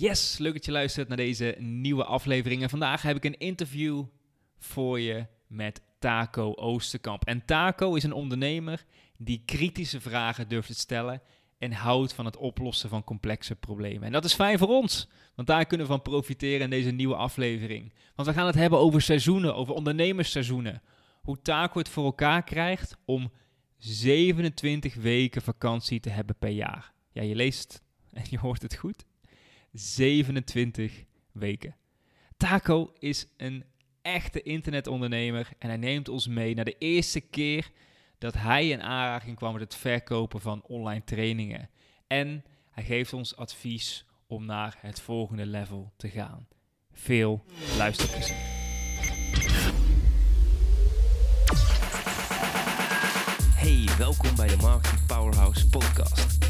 Yes, leuk dat je luistert naar deze nieuwe aflevering. En vandaag heb ik een interview voor je met Taco Oosterkamp. En Taco is een ondernemer die kritische vragen durft te stellen en houdt van het oplossen van complexe problemen. En dat is fijn voor ons, want daar kunnen we van profiteren in deze nieuwe aflevering. Want we gaan het hebben over seizoenen, over ondernemersseizoenen. Hoe Taco het voor elkaar krijgt om 27 weken vakantie te hebben per jaar. Ja, je leest en je hoort het goed. 27 weken. Taco is een echte internetondernemer en hij neemt ons mee naar de eerste keer dat hij in aanraking kwam met het verkopen van online trainingen. En hij geeft ons advies om naar het volgende level te gaan. Veel luisterplezier. Hey, welkom bij de Marketing Powerhouse podcast.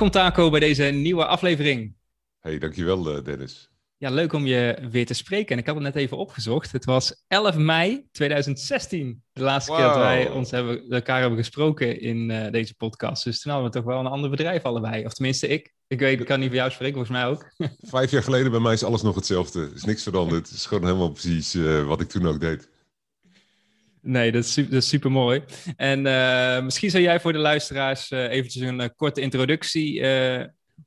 Welkom Taco bij deze nieuwe aflevering. Hey, dankjewel uh, Dennis. Ja, leuk om je weer te spreken. En ik had het net even opgezocht. Het was 11 mei 2016, de laatste keer dat wij ons hebben, elkaar hebben gesproken in uh, deze podcast. Dus toen hadden we toch wel een ander bedrijf allebei. Of tenminste ik. Ik weet, ik kan niet voor jou spreken, volgens mij ook. Vijf jaar geleden bij mij is alles nog hetzelfde. Er is niks veranderd. Het is gewoon helemaal precies uh, wat ik toen ook deed. Nee, dat is, dat super mooi. En uh, misschien zou jij voor de luisteraars uh, eventjes een uh, korte introductie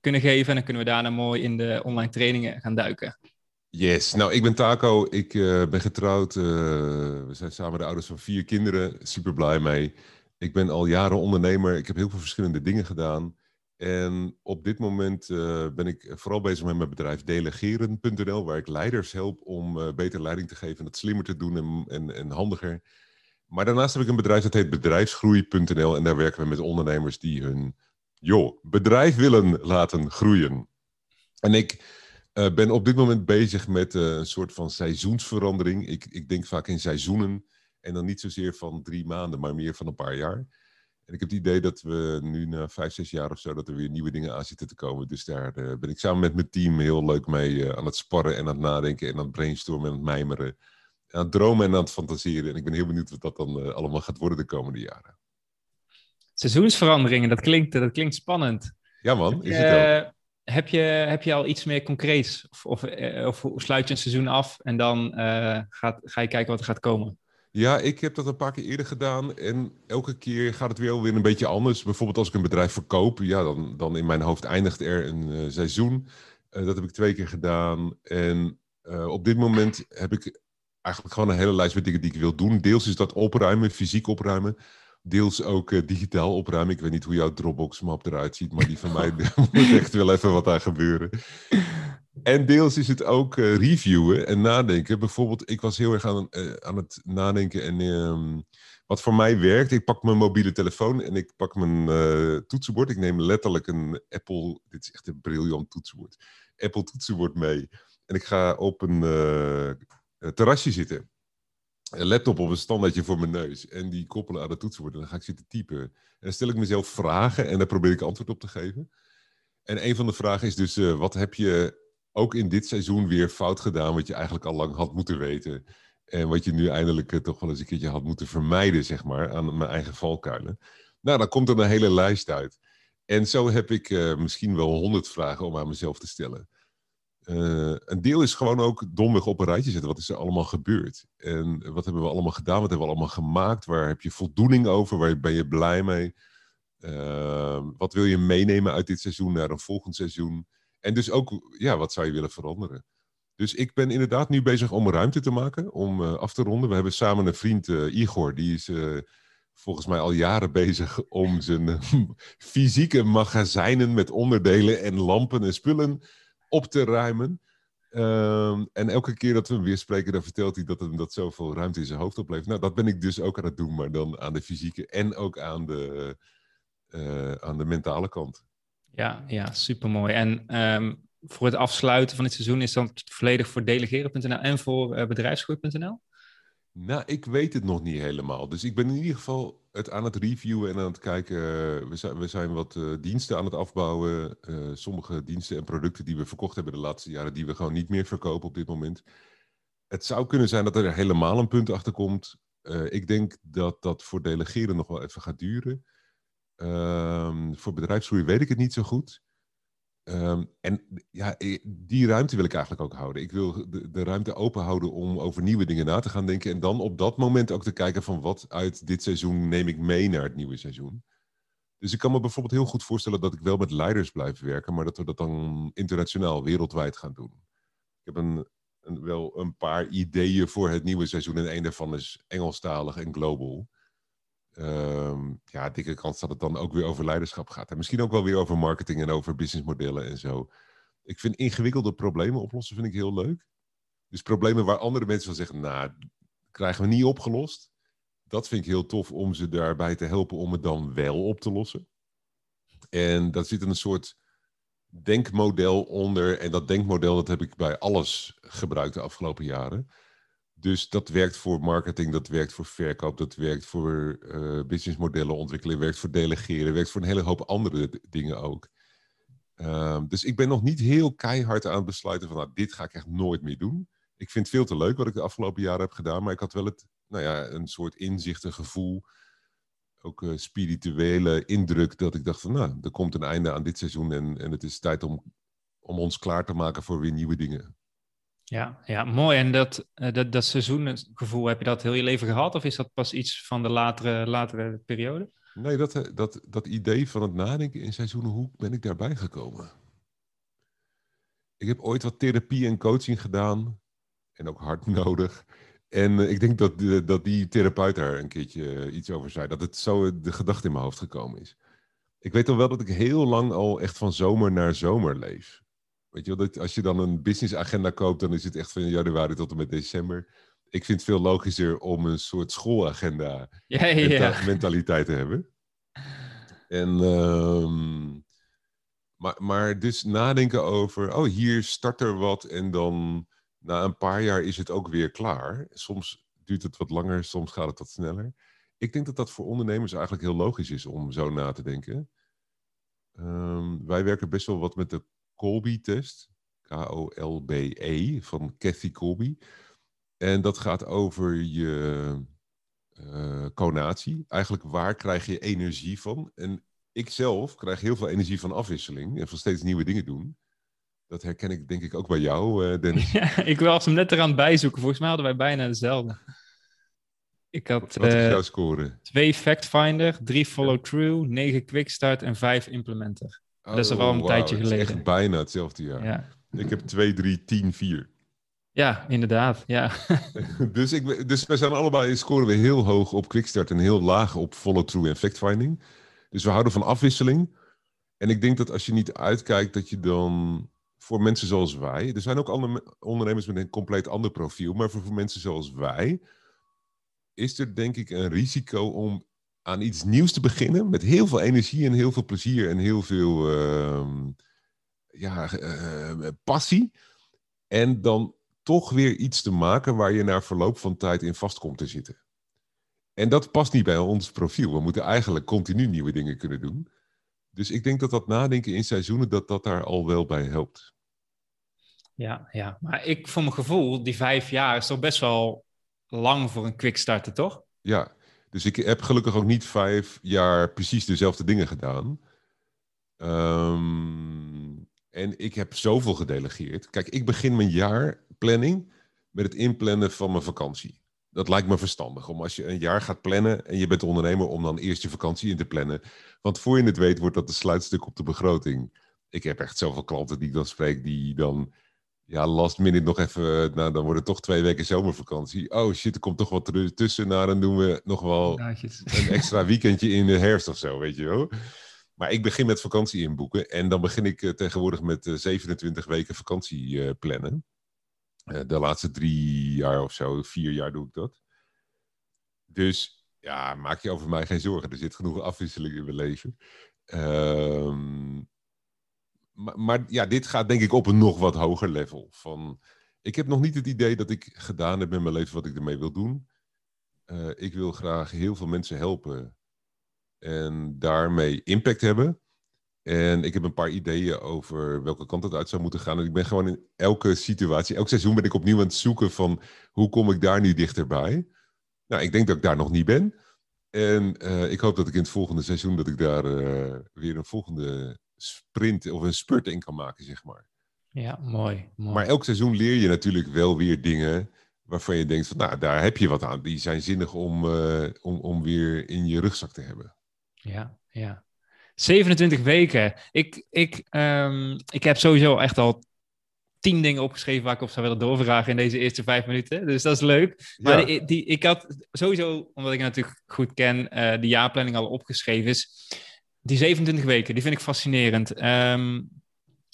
kunnen geven. En dan kunnen we daarna mooi in de online trainingen gaan duiken. Yes, nou ik ben Taco. Ik ben getrouwd. we zijn samen de ouders van vier kinderen. Super blij mee. Ik ben al jaren ondernemer. Ik heb heel veel verschillende dingen gedaan. En op dit moment ben ik vooral bezig met mijn bedrijf delegeren.nl, waar ik leiders help om beter leiding te geven en het slimmer te doen en, en, en handiger. Maar daarnaast heb ik een bedrijf dat heet bedrijfsgroei.nl en daar werken we met ondernemers die hun joh, bedrijf willen laten groeien. En ik uh, ben op dit moment bezig met uh, een soort van seizoensverandering. Ik, ik denk vaak in seizoenen en dan niet zozeer van drie maanden, maar meer van een paar jaar. En ik heb het idee dat we nu na vijf, zes jaar of zo, dat er weer nieuwe dingen aan zitten te komen. Dus daar uh, ben ik samen met mijn team heel leuk mee aan het sparren en aan het nadenken en aan het brainstormen en aan het mijmeren aan het dromen en aan het fantaseren. En ik ben heel benieuwd wat dat dan uh, allemaal gaat worden de komende jaren. Seizoensveranderingen, dat klinkt, dat klinkt spannend. Ja man, is het ook. Heb je, heb je al iets meer concreets? Of, of, uh, of sluit je een seizoen af en dan uh, gaat, ga je kijken wat er gaat komen? Ja, ik heb dat een paar keer eerder gedaan. En elke keer gaat het weer weer een beetje anders. Bijvoorbeeld als ik een bedrijf verkoop, ja, dan, dan in mijn hoofd eindigt er een uh, seizoen. dat heb ik twee keer gedaan. En op dit moment heb ik eigenlijk gewoon een hele lijst met dingen die ik wil doen. Deels is dat opruimen, fysiek opruimen. Deels ook uh, digitaal opruimen. Ik weet niet hoe jouw Dropbox-map eruit ziet, maar die van mij moet echt wel even wat aan gebeuren. En deels is het ook uh, reviewen en nadenken. Bijvoorbeeld, ik was heel erg aan, uh, aan het nadenken en ehm, wat voor mij werkt. Ik pak mijn mobiele telefoon en ik pak mijn toetsenbord. Ik neem letterlijk een Apple, dit is echt een briljant toetsenbord, Apple toetsenbord mee. En ik ga op een terrasje zitten. Een laptop op een standaardje voor mijn neus. En die koppelen aan het toetsenbord. En dan ga ik zitten typen. En dan stel ik mezelf vragen en daar probeer ik antwoord op te geven. En een van de vragen is dus, uh, wat heb je ook in dit seizoen weer fout gedaan, wat je eigenlijk al lang had moeten weten. En wat je nu eindelijk uh, toch wel eens een keertje had moeten vermijden, zeg maar, aan mijn eigen valkuilen. Nou, dan komt er een hele lijst uit. En zo heb ik misschien wel honderd vragen om aan mezelf te stellen. Uh, een deel is gewoon ook domweg op een rijtje zetten. Wat is er allemaal gebeurd? En wat hebben we allemaal gedaan? Wat hebben we allemaal gemaakt? Waar heb je voldoening over? Waar ben je blij mee? Uh, wat wil je meenemen uit dit seizoen naar een volgend seizoen? En dus ook, ja, wat zou je willen veranderen? Dus ik ben inderdaad nu bezig om ruimte te maken, om uh, af te ronden. We hebben samen een vriend, Igor, die is volgens mij al jaren bezig om zijn fysieke magazijnen met onderdelen en lampen en spullen op te ruimen. Um, en elke keer dat we hem weer spreken, dan vertelt hij dat hem dat zoveel ruimte in zijn hoofd oplevert. Nou, dat ben ik dus ook aan het doen, maar dan aan de fysieke en ook aan de, uh, aan de mentale kant. Ja, ja supermooi. En um, voor het afsluiten van dit seizoen is dan volledig voor delegeren.nl en voor uh, bedrijfsgroei.nl? Nou, ik weet het nog niet helemaal. Dus ik ben in ieder geval het aan het reviewen en aan het kijken. We zijn, we zijn wat uh, diensten aan het afbouwen. Uh, sommige diensten en producten die we verkocht hebben de laatste jaren, die we gewoon niet meer verkopen op dit moment. Het zou kunnen zijn dat er helemaal een punt achter komt. Ik denk dat dat voor delegeren nog wel even gaat duren. Um, voor bedrijfsgroei weet ik het niet zo goed. Um, en ja, die ruimte wil ik eigenlijk ook houden. Ik wil de, de, ruimte open houden om over nieuwe dingen na te gaan denken. En dan op dat moment ook te kijken van wat uit dit seizoen neem ik mee naar het nieuwe seizoen. Dus ik kan me bijvoorbeeld heel goed voorstellen dat ik wel met leiders blijf werken, maar dat we dat dan internationaal, wereldwijd gaan doen. Ik heb een, een wel een paar ideeën voor het nieuwe seizoen en een daarvan is Engelstalig en global. Um, ja, dikke kans dat het dan ook weer over leiderschap gaat. En misschien ook wel weer over marketing en over businessmodellen en zo. Ik vind ingewikkelde problemen oplossen vind ik heel leuk. Dus problemen waar andere mensen van zeggen, nou, krijgen we niet opgelost. Dat vind ik heel tof om ze daarbij te helpen om het dan wel op te lossen. En daar zit een soort denkmodel onder. En dat denkmodel dat heb ik bij alles gebruikt de afgelopen jaren. Dus dat werkt voor marketing, dat werkt voor verkoop, dat werkt voor uh, businessmodellen ontwikkelen, werkt voor delegeren, werkt voor een hele hoop andere dingen ook. Um, dus ik ben nog niet heel keihard aan het besluiten van nou, dit ga ik echt nooit meer doen. Ik vind het veel te leuk wat ik de afgelopen jaren heb gedaan, maar ik had wel het, nou ja, een soort inzicht, een gevoel, ook uh, spirituele indruk dat ik dacht van nou, er komt een einde aan dit seizoen en, en het is tijd om, om ons klaar te maken voor weer nieuwe dingen. Ja, ja, mooi. En dat, uh, dat, dat seizoengevoel, heb je dat heel je leven gehad? Of is dat pas iets van de latere, latere periode? Nee, dat, eh, dat, dat idee van het nadenken in seizoenen, hoe ben ik daarbij gekomen? Ik heb ooit wat therapie en coaching gedaan. En ook hard nodig. En uh, ik denk dat, dat die therapeut daar een keertje iets over zei. Dat het zo de gedachte in mijn hoofd gekomen is. Ik weet al wel dat ik heel lang al echt van zomer naar zomer leef. Weet je wel, dat als je dan een businessagenda koopt, dan is het echt van januari tot en met december. Ik vind het veel logischer om een soort schoolagenda ja, ja, ja. mentaliteit te hebben. En, um, maar, maar dus nadenken over, oh, hier start er wat en dan na een paar jaar is het ook weer klaar. Soms duurt het wat langer, soms gaat het wat sneller. Ik denk dat dat voor ondernemers eigenlijk heel logisch is om zo na te denken. Um, wij werken best wel wat met de Colby-test. K-O-L-B-E van Kathy Colby. En dat gaat over je uh, conatie. Eigenlijk waar krijg je energie van? En ik zelf krijg heel veel energie van afwisseling en van steeds nieuwe dingen doen. Dat herken ik denk ik ook bij jou, uh, Dennis. Ja, ik was hem net eraan bijzoeken. Volgens mij hadden wij bijna dezelfde. Ik had Wat is jouw score? Twee Factfinder, drie Follow-Through, negen Quickstart en vijf Implementer. Oh, dat is al wel een wow. tijdje geleden. echt bijna hetzelfde jaar. Ja. Ik heb 2, 3, 10, 4. Ja, inderdaad. Ja. dus, ik, dus wij zijn allebei, scoren we heel hoog op quickstart en heel laag op follow-through en fact-finding. Dus we houden van afwisseling. En ik denk dat als je niet uitkijkt, dat je dan voor mensen zoals wij, er zijn ook andere ondernemers met een compleet ander profiel, maar voor, voor mensen zoals wij, is er denk ik een risico om aan iets nieuws te beginnen met heel veel energie en heel veel plezier en heel veel uh, ja, uh, passie. En dan toch weer iets te maken waar je na verloop van tijd in vast komt te zitten. En dat past niet bij ons profiel. We moeten eigenlijk continu nieuwe dingen kunnen doen. Dus ik denk dat dat nadenken in seizoenen, dat dat daar al wel bij helpt. Ja, ja. maar ik voor mijn gevoel, die vijf jaar is toch best wel lang voor een quickstarter, toch? Ja, dus ik heb gelukkig ook niet vijf jaar precies dezelfde dingen gedaan. Um, en ik heb zoveel gedelegeerd. Kijk, ik begin mijn jaarplanning met het inplannen van mijn vakantie. Dat lijkt me verstandig. Om als je een jaar gaat plannen en je bent ondernemer, om dan eerst je vakantie in te plannen. Want voor je het weet, wordt dat de sluitstuk op de begroting. Ik heb echt zoveel klanten die ik dan spreek, die dan ja, last minute nog even, nou dan wordt het toch twee weken zomervakantie. Oh shit, er komt toch wat tussen. Nou, dan doen we nog wel een extra weekendje in de herfst of zo, weet je wel. Maar ik begin met vakantie inboeken en dan begin ik uh, tegenwoordig met uh, 27 weken vakantie plannen. de laatste drie jaar of zo, vier jaar doe ik dat. Dus ja, maak je over mij geen zorgen. Er zit genoeg afwisseling in mijn leven. Um, maar, ja, dit gaat denk ik op een nog wat hoger level. Van, ik heb nog niet het idee dat ik gedaan heb met mijn leven wat ik ermee wil doen. Uh, ik wil graag heel veel mensen helpen en daarmee impact hebben. En ik heb een paar ideeën over welke kant het uit zou moeten gaan. En ik ben gewoon in elke situatie, elk seizoen ben ik opnieuw aan het zoeken van hoe kom ik daar nu dichterbij. Nou, ik denk dat ik daar nog niet ben. En uh, ik hoop dat ik in het volgende seizoen dat ik daar uh, weer een volgende sprint of een spurt in kan maken, zeg maar. Ja, mooi, mooi. Maar elk seizoen leer je natuurlijk wel weer dingen waarvan je denkt van, nou, daar heb je wat aan. Die zijn zinnig om, uh, om, om weer in je rugzak te hebben. Ja, ja. 27 weken. Ik, ik, um, ik heb sowieso echt al tien dingen opgeschreven waar ik op zou willen doorvragen in deze eerste vijf minuten. Dus dat is leuk. Maar ja. die, die, ik had sowieso, omdat ik natuurlijk goed ken, uh, de jaarplanning al opgeschreven is. Die 27 weken, die vind ik fascinerend. Um,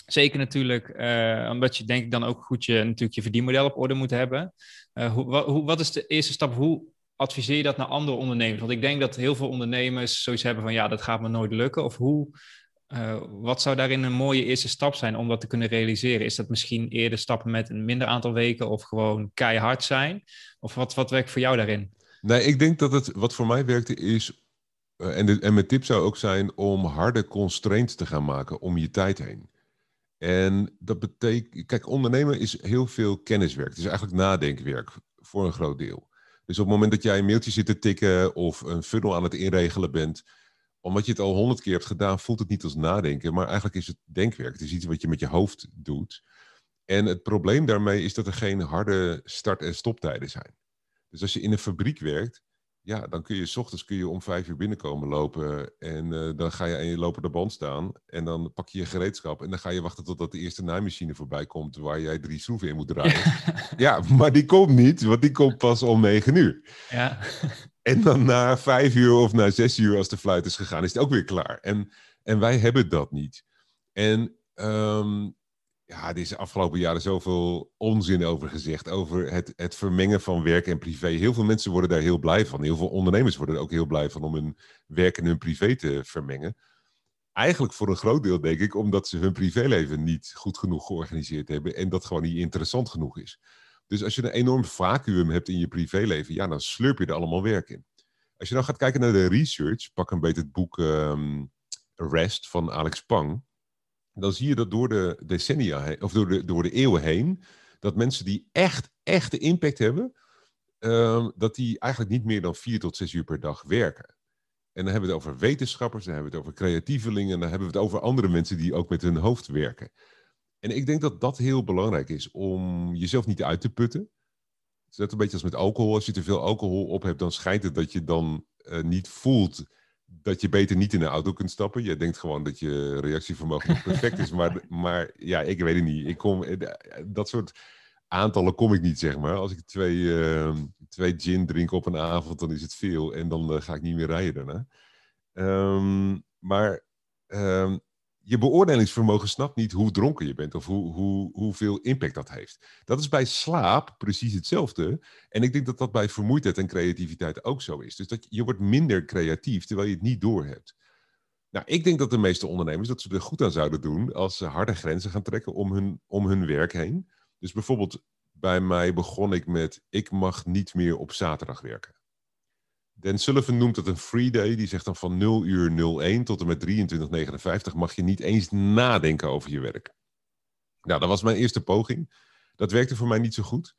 zeker natuurlijk, uh, omdat je denk ik dan ook goed je, natuurlijk je verdienmodel op orde moet hebben. Uh, hoe, wat is de eerste stap? Hoe adviseer je dat naar andere ondernemers? Want ik denk dat heel veel ondernemers zoiets hebben van ja, dat gaat me nooit lukken. Of hoe, uh, wat zou daarin een mooie eerste stap zijn om dat te kunnen realiseren? Is dat misschien eerder stappen met een minder aantal weken of gewoon keihard zijn? Of wat, wat werkt voor jou daarin? Nee, ik denk dat het wat voor mij werkte is, uh, en, en mijn tip zou ook zijn om harde constraints te gaan maken om je tijd heen. En dat betekent, kijk, ondernemen is heel veel kenniswerk. Het is eigenlijk nadenkwerk voor een groot deel. Dus op het moment dat jij een mailtje zit te tikken of een funnel aan het inregelen bent, omdat je het al honderd keer hebt gedaan, voelt het niet als nadenken, maar eigenlijk is het denkwerk. Het is iets wat je met je hoofd doet. En het probleem daarmee is dat er geen harde start- en stoptijden zijn. Dus als je in een fabriek werkt, ja, dan kun je s ochtends kun je om vijf uur binnenkomen lopen. En uh, dan ga je aan je lopende band staan. En dan pak je je gereedschap. En dan ga je wachten totdat de eerste naaimachine voorbij komt. Waar jij drie schroeven in moet draaien. ja, maar die komt niet, want die komt pas om negen uur. Ja. en dan na vijf uur of na zes uur, als de fluit is gegaan, is het ook weer klaar. En, en wij hebben dat niet. En um, ja, er is de afgelopen jaren zoveel onzin over gezegd. Over het, het vermengen van werk en privé. Heel veel mensen worden daar heel blij van. Heel veel ondernemers worden er ook heel blij van om hun werk en hun privé te vermengen. Eigenlijk voor een groot deel, denk ik, omdat ze hun privéleven niet goed genoeg georganiseerd hebben. En dat gewoon niet interessant genoeg is. Dus als je een enorm vacuüm hebt in je privéleven, ja, dan slurp je er allemaal werk in. Als je dan gaat kijken naar de research, pak een beetje het boek um, Rest van Alex Pang dan zie je dat door de decennia of door de, door de eeuwen heen, dat mensen die echt, echt de impact hebben, um, dat die eigenlijk niet meer dan vier tot zes uur per dag werken. En dan hebben we het over wetenschappers, dan hebben we het over creatievelingen, dan hebben we het over andere mensen die ook met hun hoofd werken. En ik denk dat dat heel belangrijk is om jezelf niet uit te putten. Het is een beetje als met alcohol. Als je te veel alcohol op hebt, dan schijnt het dat je dan uh, niet voelt dat je beter niet in een auto kunt stappen. Je denkt gewoon dat je reactievermogen perfect is. Maar, maar ja, ik weet het niet. Ik kom, eh, dat soort aantallen kom ik niet, zeg maar. Als ik twee, uh, twee gin drink op een avond, dan is het veel. En dan uh, ga ik niet meer rijden daarna. Um, maar um, je beoordelingsvermogen snapt niet hoe dronken je bent of hoe, hoe, hoeveel impact dat heeft. Dat is bij slaap precies hetzelfde. En ik denk dat dat bij vermoeidheid en creativiteit ook zo is. Dus dat je wordt minder creatief terwijl je het niet doorhebt. Nou, ik denk dat de meeste ondernemers dat ze er goed aan zouden doen als ze harde grenzen gaan trekken om hun, om hun werk heen. Dus bijvoorbeeld bij mij begon ik met ik mag niet meer op zaterdag werken. Dan Sullivan noemt het een free day. Die zegt dan van 0 uur 01 tot en met 23.59 mag je niet eens nadenken over je werk. Nou, dat was mijn eerste poging. Dat werkte voor mij niet zo goed.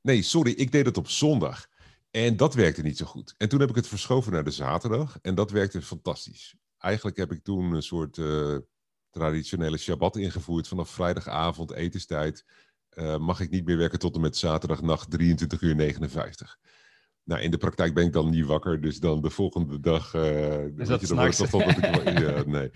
Nee, sorry, ik deed het op zondag. En dat werkte niet zo goed. En toen heb ik het verschoven naar de zaterdag. En dat werkte fantastisch. Eigenlijk heb ik toen een soort uh, traditionele Shabbat ingevoerd. Vanaf vrijdagavond etenstijd uh, mag ik niet meer werken tot en met zaterdagnacht 23 uur 59. Nou, in de praktijk ben ik dan niet wakker, dus dan de volgende dag. Uh, is dat je, dan toch dat ik, ja, nee.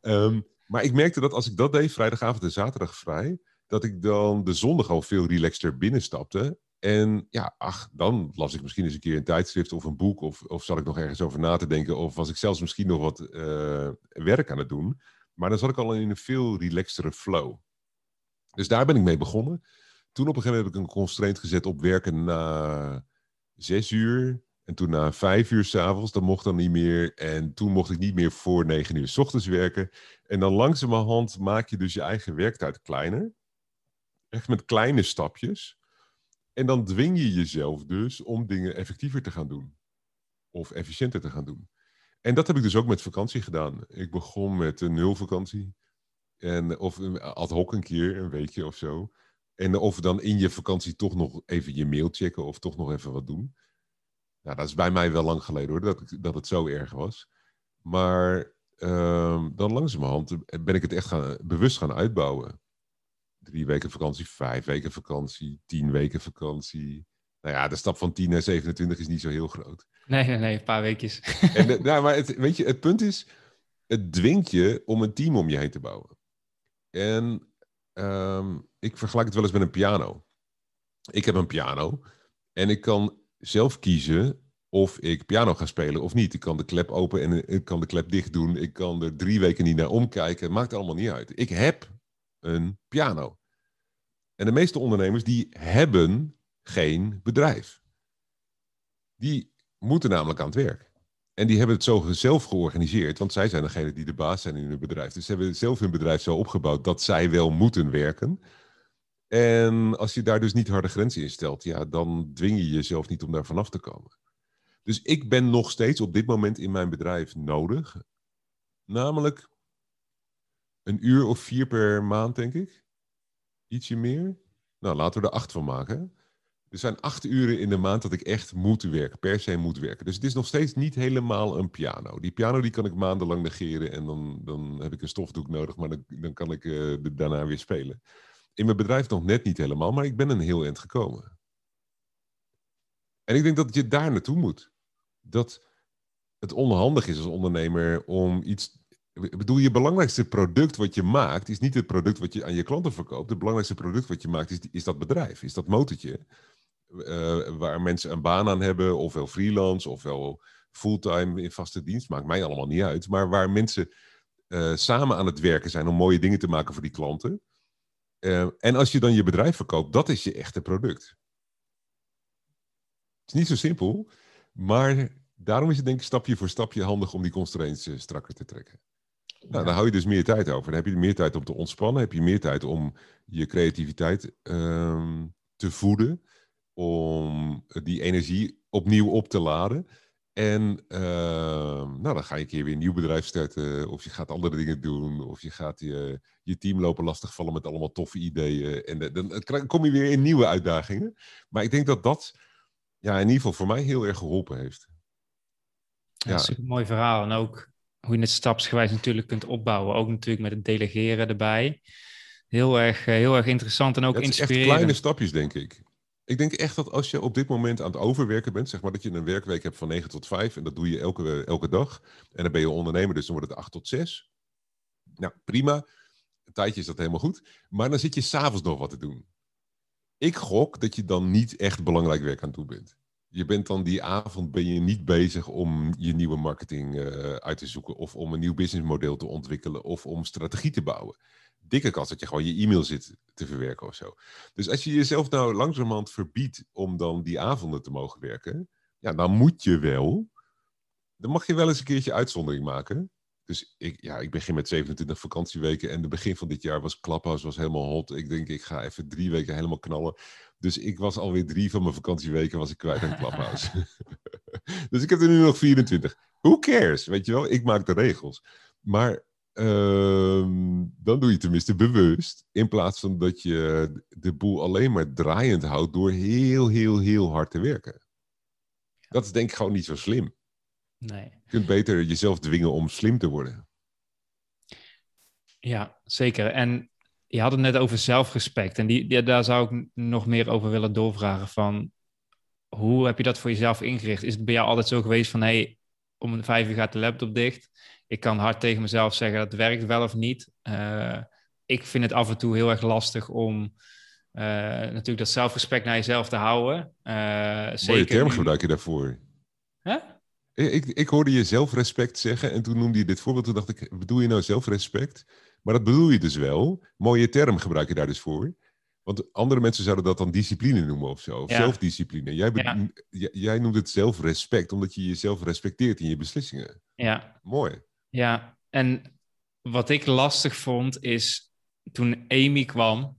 Um, maar ik merkte dat als ik dat deed, vrijdagavond en zaterdag vrij, dat ik dan de zondag al veel relaxter binnenstapte. En ja, ach, dan las ik misschien eens een keer een tijdschrift of een boek, of, of zat ik nog ergens over na te denken, of was ik zelfs misschien nog wat uh, werk aan het doen. Maar dan zat ik al in een veel relaxtere flow. Dus daar ben ik mee begonnen. Toen op een gegeven moment heb ik een constraint gezet op werken na zes uur En toen na vijf uur s'avonds, dat mocht dan niet meer. En toen mocht ik niet meer voor negen uur s ochtends werken. En dan langzamerhand maak je dus je eigen werktijd kleiner. Echt met kleine stapjes. En dan dwing je jezelf dus om dingen effectiever te gaan doen. Of efficiënter te gaan doen. En dat heb ik dus ook met vakantie gedaan. Ik begon met een nulvakantie. En, of ad hoc een keer, een weekje of zo. En of dan in je vakantie toch nog even je mail checken of toch nog even wat doen. Nou, dat is bij mij wel lang geleden hoor, dat, dat het zo erg was. Maar uh, dan langzamerhand ben ik het echt gaan, bewust gaan uitbouwen. Drie weken vakantie, vijf weken vakantie, tien weken vakantie. Nou ja, de stap van 10 naar 27 is niet zo heel groot. Nee, nee, nee, een paar weekjes. En nou, maar het, weet je, het punt is, het dwingt je om een team om je heen te bouwen. En ehm, ik vergelijk het wel eens met een piano. Ik heb een piano en ik kan zelf kiezen of ik piano ga spelen of niet. Ik kan de klep open en ik kan de klep dicht doen. Ik kan er drie weken niet naar omkijken. Maakt allemaal niet uit. Ik heb een piano. En de meeste ondernemers die hebben geen bedrijf. Die moeten namelijk aan het werk. En die hebben het zo zelf georganiseerd, want zij zijn degene die de baas zijn in hun bedrijf. Dus ze hebben zelf hun bedrijf zo opgebouwd dat zij wel moeten werken. En als je daar dus niet harde grenzen in stelt, ja, dan dwing je jezelf niet om daar vanaf te komen. Dus ik ben nog steeds op dit moment in mijn bedrijf nodig. Namelijk een uur of vier per maand, denk ik. Ietsje meer. Nou, laten we er acht van maken. Er zijn acht uren in de maand dat ik echt moet werken, per se moet werken. Dus het is nog steeds niet helemaal een piano. Die piano die kan ik maandenlang negeren en dan, dan heb ik een stofdoek nodig, maar dan, dan kan ik uh, daarna weer spelen. In mijn bedrijf nog net niet helemaal, maar ik ben een heel eind gekomen. En ik denk dat je daar naartoe moet. Dat het onhandig is als ondernemer om iets. Ik bedoel, je belangrijkste product wat je maakt, is niet het product wat je aan je klanten verkoopt. Het belangrijkste product wat je maakt, is, is dat bedrijf, is dat motortje. Uh, waar mensen een baan aan hebben, ofwel freelance, ofwel fulltime in vaste dienst, maakt mij allemaal niet uit. Maar waar mensen uh, samen aan het werken zijn om mooie dingen te maken voor die klanten. Uh, en als je dan je bedrijf verkoopt, dat is je echte product. Het is niet zo simpel, maar daarom is het denk ik stapje voor stapje handig om die constraints strakker te trekken. Nou, ja. dan hou je dus meer tijd over. Dan heb je meer tijd om te ontspannen, heb je meer tijd om je creativiteit uh, te voeden om die energie opnieuw op te laden. En uh, nou, dan ga je een keer weer een nieuw bedrijf starten, of je gaat andere dingen doen, of je gaat je, je team lopen lastigvallen met allemaal toffe ideeën. En dan kom je weer in nieuwe uitdagingen. Maar ik denk dat dat ja, in ieder geval voor mij heel erg geholpen heeft. Ja, ja. super mooi verhaal. En ook hoe je het stapsgewijs natuurlijk kunt opbouwen. Ook natuurlijk met het delegeren erbij. Heel erg, heel erg interessant en ook ja, inspirerend. echt kleine stapjes, denk ik. Ik denk echt dat als je op dit moment aan het overwerken bent, zeg maar dat je een werkweek hebt van 9 tot 5 en dat doe je elke, elke dag. En dan ben je ondernemer, dus dan wordt het 8 tot 6. Nou, prima. Een tijdje is dat helemaal goed. Maar dan zit je s'avonds nog wat te doen. Ik gok dat je dan niet echt belangrijk werk aan doen bent. Je bent dan die avond ben je niet bezig om je nieuwe marketing uh, uit te zoeken of om een nieuw businessmodel te ontwikkelen of om strategie te bouwen dikke kans dat je gewoon je e-mail zit te verwerken of zo. Dus als je jezelf nou langzamerhand verbiedt om dan die avonden te mogen werken, ja, dan moet je wel. Dan mag je wel eens een keertje uitzondering maken. Dus ik, ja, ik begin met 27 vakantieweken en de begin van dit jaar was Clubhouse was helemaal hot. Ik denk, ik ga even drie weken helemaal knallen. Dus ik was alweer drie van mijn vakantieweken was ik kwijt aan Clubhouse. dus ik heb er nu nog 24. Who cares? Weet je wel, ik maak de regels. Maar Ehm, dan doe je tenminste bewust. In plaats van dat je de boel alleen maar draaiend houdt door heel, heel, heel hard te werken. Dat is denk ik gewoon niet zo slim. Nee. Je kunt beter jezelf dwingen om slim te worden. Ja, zeker. En je had het net over zelfrespect. En die, die, daar zou ik nog meer over willen doorvragen. Van hoe heb je dat voor jezelf ingericht? Is het bij jou altijd zo geweest van... Hey, om vijf uur gaat de laptop dicht ik kan hard tegen mezelf zeggen dat het werkt wel of niet. Uh, ik vind het af en toe heel erg lastig om uh, natuurlijk dat zelfrespect naar jezelf te houden. Uh, Mooie term gebruik je daarvoor. Huh? Ik, ik hoorde je zelfrespect zeggen en toen noemde je dit voorbeeld. Toen dacht ik, bedoel je nou zelfrespect? Maar dat bedoel je dus wel. Mooie term gebruik je daar dus voor. Want andere mensen zouden dat dan discipline noemen of zo. Of Ja. zelfdiscipline. Jij, Ja. jij noemt het zelfrespect, omdat je jezelf respecteert in je beslissingen. Ja, Mooi. Ja. En wat ik lastig vond is toen Amy kwam,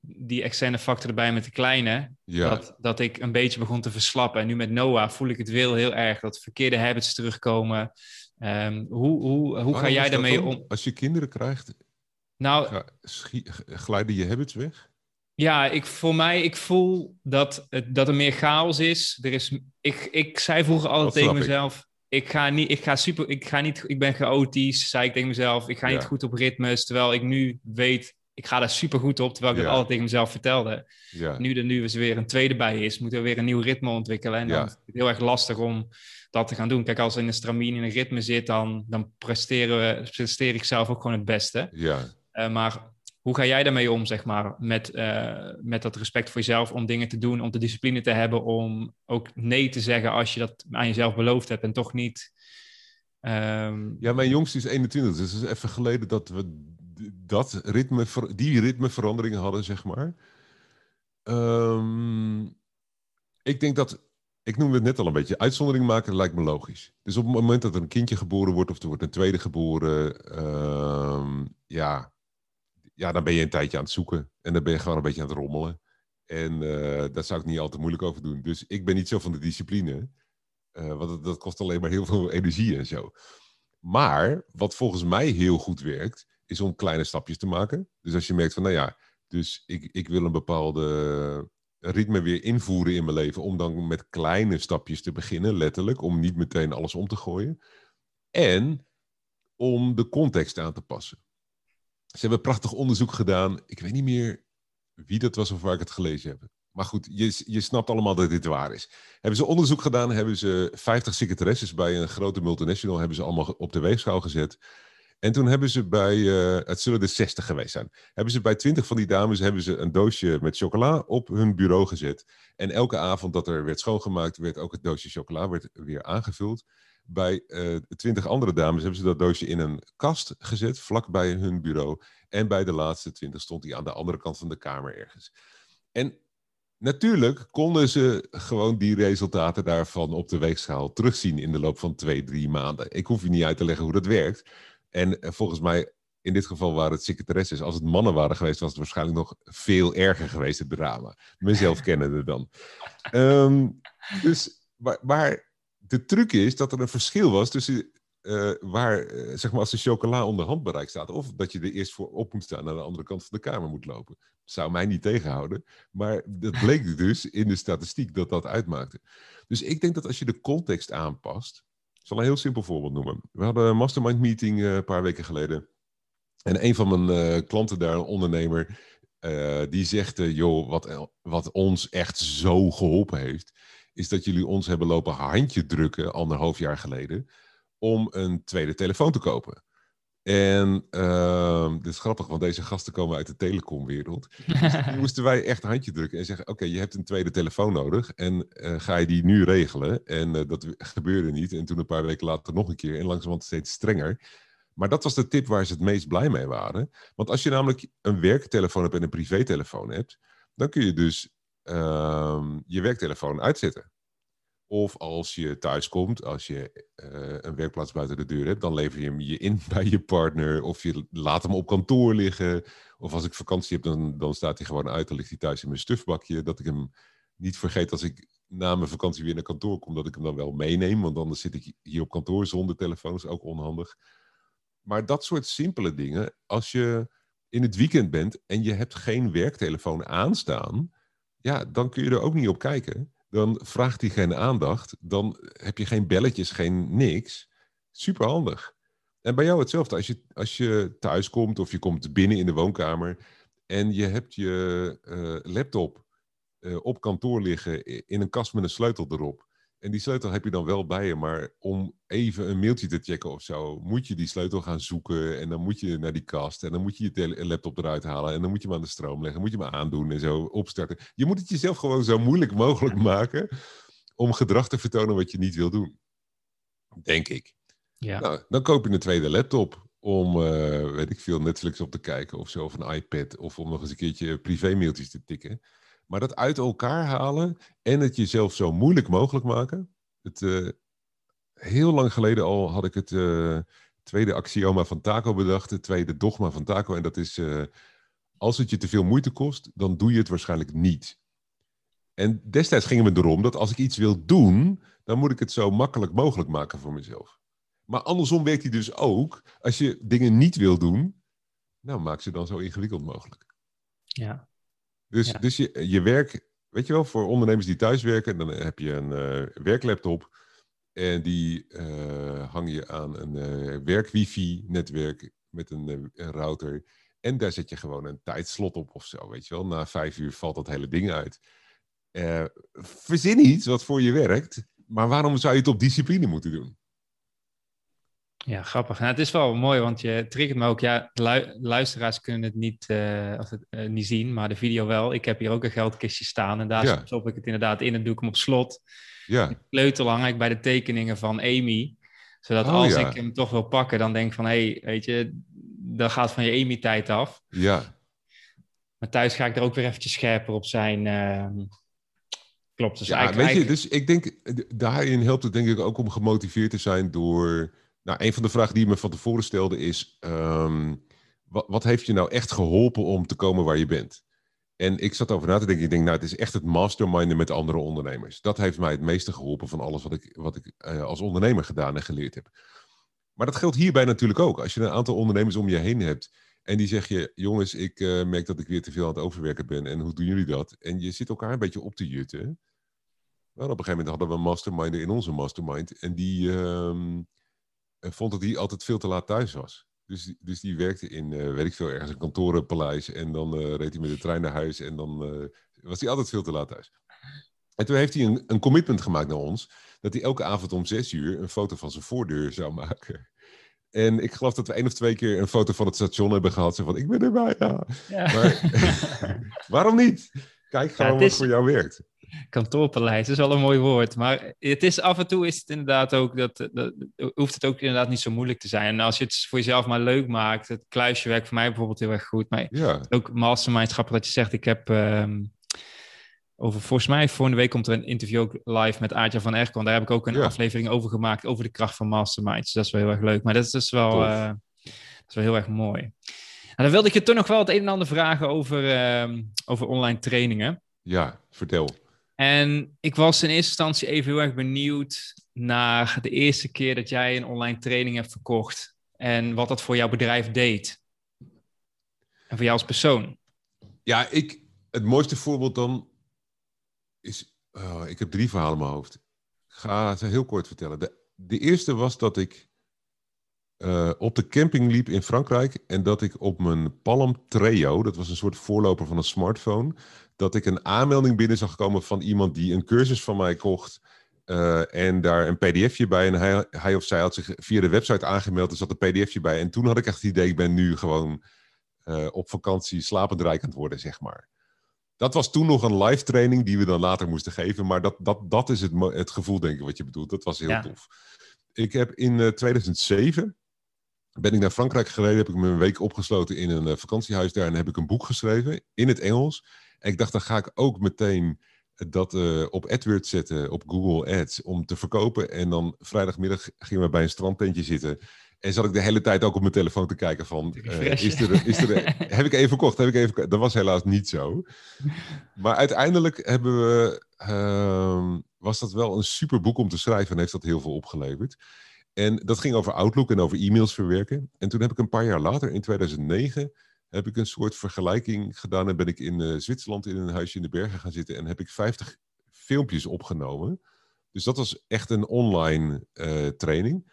die externe factor erbij met de kleine, Ja. dat, dat ik een beetje begon te verslappen. En nu met Noah voel ik het wel heel erg, dat verkeerde habits terugkomen. Ehm, hoe hoe, hoe ga jij daarmee om? Als je kinderen krijgt, Nou, ga, glijden je habits weg? Ja, ik, voor mij, ik voel dat, dat er meer chaos is. Er is ik, ik zei vroeger altijd Dat tegen ik. Ik ga niet, ik ga super, ik ga niet, ik ben chaotisch, zei ik tegen mezelf. Ik ga Ja. niet goed op ritmes, terwijl ik nu weet, ik ga daar super goed op, terwijl ik Ja. dat altijd tegen mezelf vertelde. Ja. Nu er nu weer een tweede bij is, moeten we weer een nieuw ritme ontwikkelen. En dan is het heel erg lastig om dat te gaan doen. Kijk, als er in een stramien in een ritme zit, dan, dan presteren we, presteer ik zelf ook gewoon het beste. ja. Eh, maar hoe ga jij daarmee om, zeg maar, met, eh, met dat respect voor jezelf om dingen te doen, om de discipline te hebben, om ook nee te zeggen als je dat aan jezelf beloofd hebt en toch niet. ehm, Ja, mijn jongste is 21, dus het is even geleden dat we dat ritme, die ritmeveranderingen hadden, zeg maar. Ehm, ik denk dat, ik noemde het net al een beetje, uitzondering maken lijkt me logisch. Dus op het moment dat er een kindje geboren wordt of er wordt een tweede geboren, ehm, ja, ja, dan ben je een tijdje aan het zoeken en dan ben je gewoon een beetje aan het rommelen. En eh, daar zou ik niet al te moeilijk over doen. Dus ik ben niet zo van de discipline. eh, want dat, dat kost alleen maar heel veel energie en zo. Maar wat volgens mij heel goed werkt, is om kleine stapjes te maken. Dus als je merkt van, nou ja, dus ik, ik wil een bepaalde ritme weer invoeren in mijn leven, om dan met kleine stapjes te beginnen, letterlijk, om niet meteen alles om te gooien. En om de context aan te passen. Ze hebben prachtig onderzoek gedaan. Ik weet niet meer wie dat was of waar ik het gelezen heb. Maar goed, je, je snapt allemaal dat dit waar is. Hebben ze onderzoek gedaan, hebben ze 50 secretaresses bij een grote multinational, hebben ze allemaal op de weegschaal gezet. En toen hebben ze bij, eh, het zullen er 60 geweest zijn, hebben ze bij 20 van die dames hebben ze een doosje met chocola op hun bureau gezet. En elke avond dat er werd schoongemaakt, werd ook het doosje chocola werd weer aangevuld. Bij eh 20 andere dames hebben ze dat doosje in een kast gezet, vlak bij hun bureau. En bij de laatste 20 stond hij aan de andere kant van de kamer ergens. En natuurlijk konden ze gewoon die resultaten daarvan op de weegschaal terugzien in de loop van twee, drie maanden. Ik hoef je niet uit te leggen hoe dat werkt. En eh, volgens mij, in dit geval waren het secretaresses. Als het mannen waren geweest, was het waarschijnlijk nog veel erger geweest, het drama. Mezelf kennende dan. Ehm, dus, maar, maar de truc is dat er een verschil was tussen eh, waar, eh, zeg maar, als de chocola onder handbereik staat, of dat je er eerst voor op moet staan en aan de andere kant van de kamer moet lopen. Zou mij niet tegenhouden. Maar dat bleek dus in de statistiek dat dat uitmaakte. Dus ik denk dat als je de context aanpast. Ik zal een heel simpel voorbeeld noemen. We hadden een mastermind meeting eh, een paar weken geleden. En een van mijn klanten daar, een ondernemer, die zegt: joh, wat, wat ons echt zo geholpen heeft, is dat jullie ons hebben lopen handje drukken anderhalf jaar geleden om een tweede telefoon te kopen. En uh, dit is grappig, want deze gasten komen uit de telecomwereld. Dus moesten wij echt handje drukken en zeggen: Oké, je hebt een tweede telefoon nodig. En uh, ga je die nu regelen? En uh, dat gebeurde niet. En toen een paar weken later nog een keer. En langzamerhand steeds strenger. Maar dat was de tip waar ze het meest blij mee waren. Want als je namelijk een werktelefoon hebt en een privételefoon hebt, dan kun je dus je werktelefoon uitzetten. Of als je thuis komt, als je uh, een werkplaats buiten de deur hebt, dan lever je hem je in bij je partner. Of je laat hem op kantoor liggen. Of als ik vakantie heb, dan, dan staat hij gewoon uit. Dan ligt hij thuis in mijn stufbakje. Dat ik hem niet vergeet als ik na mijn vakantie weer naar kantoor kom, dat ik hem dan wel meeneem. Want anders zit ik hier op kantoor zonder telefoon. Is ook onhandig. Maar dat soort simpele dingen, als je in het weekend bent en je hebt geen werktelefoon aanstaan, ja, dan kun je er ook niet op kijken dan vraagt hij geen aandacht. Dan heb je geen belletjes, geen niks. Super handig. En bij jou hetzelfde. Als je, als je thuis komt of je komt binnen in de woonkamer en je hebt je uh, laptop uh, op kantoor liggen in een kast met een sleutel erop. En die sleutel heb je dan wel bij je, maar om even een mailtje te checken of zo, moet je die sleutel gaan zoeken. En dan moet je naar die kast. En dan moet je je laptop eruit halen. En dan moet je hem aan de stroom leggen. Moet je hem aandoen en zo opstarten. Je moet het jezelf gewoon zo moeilijk mogelijk maken om gedrag te vertonen wat je niet wil doen. Denk ik. Ja. Nou, dan koop je een tweede laptop. om, uh, weet ik veel, Netflix op te kijken of zo, of een iPad, of om nog eens een keertje privé-mailtjes te tikken. Maar dat uit elkaar halen en het jezelf zo moeilijk mogelijk maken. Het, uh, heel lang geleden al had ik het uh, tweede axioma van Taco bedacht, het tweede dogma van Taco. En dat is, als het je te veel moeite kost, dan doe je het waarschijnlijk niet. En destijds ging het me erom dat als ik iets wil doen, dan moet ik het zo makkelijk mogelijk maken voor mezelf. Maar andersom werkt hij dus ook. Als je dingen niet wil doen, nou maak ze dan zo ingewikkeld mogelijk. Ja. Dus, dus je, je werk, weet je wel, voor ondernemers die thuis werken, dan heb je een uh, werklaptop. En die uh, hang je aan een uh, werk-wifi-netwerk met een, een, router. En daar zet je gewoon een tijdslot op of zo, weet je wel. Na vijf uur valt dat hele ding uit. verzin iets wat voor je werkt. Maar waarom zou je het op discipline moeten doen? Ja, grappig. Nou, het is wel mooi, want je triggert me ook. Ja, luisteraars kunnen het niet, uh, het, uh, niet zien, maar de video wel. Ik heb hier ook een geldkistje staan en daar ja. stop ik het inderdaad in en doe ik hem op slot. Ja. Ik kleuter lang bij de tekeningen van Amy. Zodat oh, als ja. ik hem toch wil pakken, dan denk ik van... hé, hey, weet je, dat gaat van je Amy-tijd af. Ja. Maar thuis ga ik er ook weer eventjes scherper op zijn... Uh, klopt. Dus ja, eigenlijk, weet je, dus ik denk, daarin helpt het denk ik ook om gemotiveerd te zijn door nou, een van de vragen die je me van tevoren stelde is: um, wat, wat, heeft je nou echt geholpen om te komen waar je bent? En ik zat over na te denken. Ik denk, nou, het is echt het masterminden met andere ondernemers. Dat heeft mij het meeste geholpen van alles wat ik, wat ik uh, als ondernemer gedaan en geleerd heb. Maar dat geldt hierbij natuurlijk ook. Als je een aantal ondernemers om je heen hebt. En die zeg je, jongens, ik uh, merk dat ik weer te veel aan het overwerken ben. En hoe doen jullie dat? En je zit elkaar een beetje op te jutten. Wel, op een gegeven moment hadden we een masterminder in onze mastermind. En die, uh, en vond dat hij altijd veel te laat thuis was. Dus, dus die werkte in, uh, weet ik veel, ergens een kantorenpaleis. En dan uh, reed hij met de trein naar huis. En dan uh, was hij altijd veel te laat thuis. En toen heeft hij een, een commitment gemaakt naar ons. Dat hij elke avond om zes uur een foto van zijn voordeur zou maken. En ik geloof dat we één of twee keer een foto van het station hebben gehad. Zo van, ik ben erbij, ja. ja. Maar waarom niet? Kijk gewoon ja, wat voor jou werkt kantoorpaleis is wel een mooi woord. Maar het is af en toe is het inderdaad ook dat, dat, hoeft het ook inderdaad niet zo moeilijk te zijn. En als je het voor jezelf maar leuk maakt, het kluisje werkt voor mij bijvoorbeeld heel erg goed. Maar ja. ook mastermindschappen dat je zegt, ik heb um, over, volgens mij volgende week komt er een interview ook live met Aartje van Erkon. Daar heb ik ook een aflevering over gemaakt, over de kracht van masterminds. Dus dat is wel heel erg leuk. Maar dat is dus wel, uh, dat is wel heel erg mooi. En dan wilde ik je toch nog wel het een en ander vragen over, uh, over online trainingen. Ja, vertel. En ik was in eerste instantie even heel erg benieuwd naar de eerste keer dat jij een online training hebt verkocht en wat dat voor jouw bedrijf deed. En voor jou als persoon. Ja, ik, het mooiste voorbeeld dan is, uh, ik heb drie verhalen in mijn hoofd. Ik ga ze heel kort vertellen. De, de eerste was dat ik uh, op de camping liep in Frankrijk en dat ik op mijn Palm Treo, dat was een soort voorloper van een smartphone, dat ik een aanmelding binnen zag komen van iemand die een cursus van mij kocht. Uh, en daar een pdfje bij. En hij, hij of zij had zich via de website aangemeld. Er zat een pdfje bij. En toen had ik echt het idee, ik ben nu gewoon uh, op vakantie slapend rijk aan het worden, zeg maar. Dat was toen nog een live training die we dan later moesten geven. Maar dat, dat, dat is het, het gevoel, denk ik, wat je bedoelt. Dat was heel ja. tof. Ik heb in uh, 2007 ben ik naar Frankrijk gereden. Heb ik me een week opgesloten in een vakantiehuis daar. En heb ik een boek geschreven in het Engels. En ik dacht, dan ga ik ook meteen dat uh, op AdWords zetten, op Google Ads, om te verkopen. En dan vrijdagmiddag gingen we bij een strandtentje zitten. En zat ik de hele tijd ook op mijn telefoon te kijken van, uh, is er, is er, heb ik even verkocht, heb ik even Dat was helaas niet zo. Maar uiteindelijk hebben we, uh, was dat wel een super boek om te schrijven en heeft dat heel veel opgeleverd. En dat ging over Outlook en over e-mails verwerken. En toen heb ik een paar jaar later, in 2009, heb ik een soort vergelijking gedaan en ben ik in uh, Zwitserland in een huisje in de bergen gaan zitten en heb ik 50 filmpjes opgenomen. Dus dat was echt een online uh, training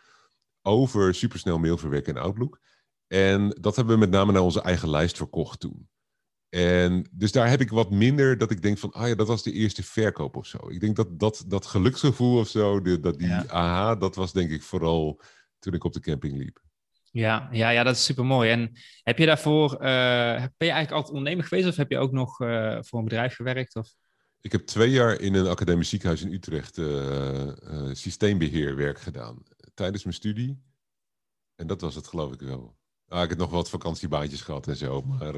over supersnel mailverwerken en Outlook. En dat hebben we met name naar onze eigen lijst verkocht toen. En dus daar heb ik wat minder dat ik denk van, ah ja, dat was de eerste verkoop of zo. Ik denk dat dat, dat geluksgevoel of zo, de, dat die ja. aha, dat was denk ik vooral toen ik op de camping liep. Ja, ja, ja, dat is super mooi. En heb je daarvoor, uh, ben je eigenlijk altijd ondernemer geweest of heb je ook nog uh, voor een bedrijf gewerkt? Of? Ik heb twee jaar in een academisch ziekenhuis in Utrecht uh, systeembeheerwerk gedaan tijdens mijn studie. En dat was het geloof ik wel. Ah, ik heb nog wat vakantiebaantjes gehad en zo. Maar,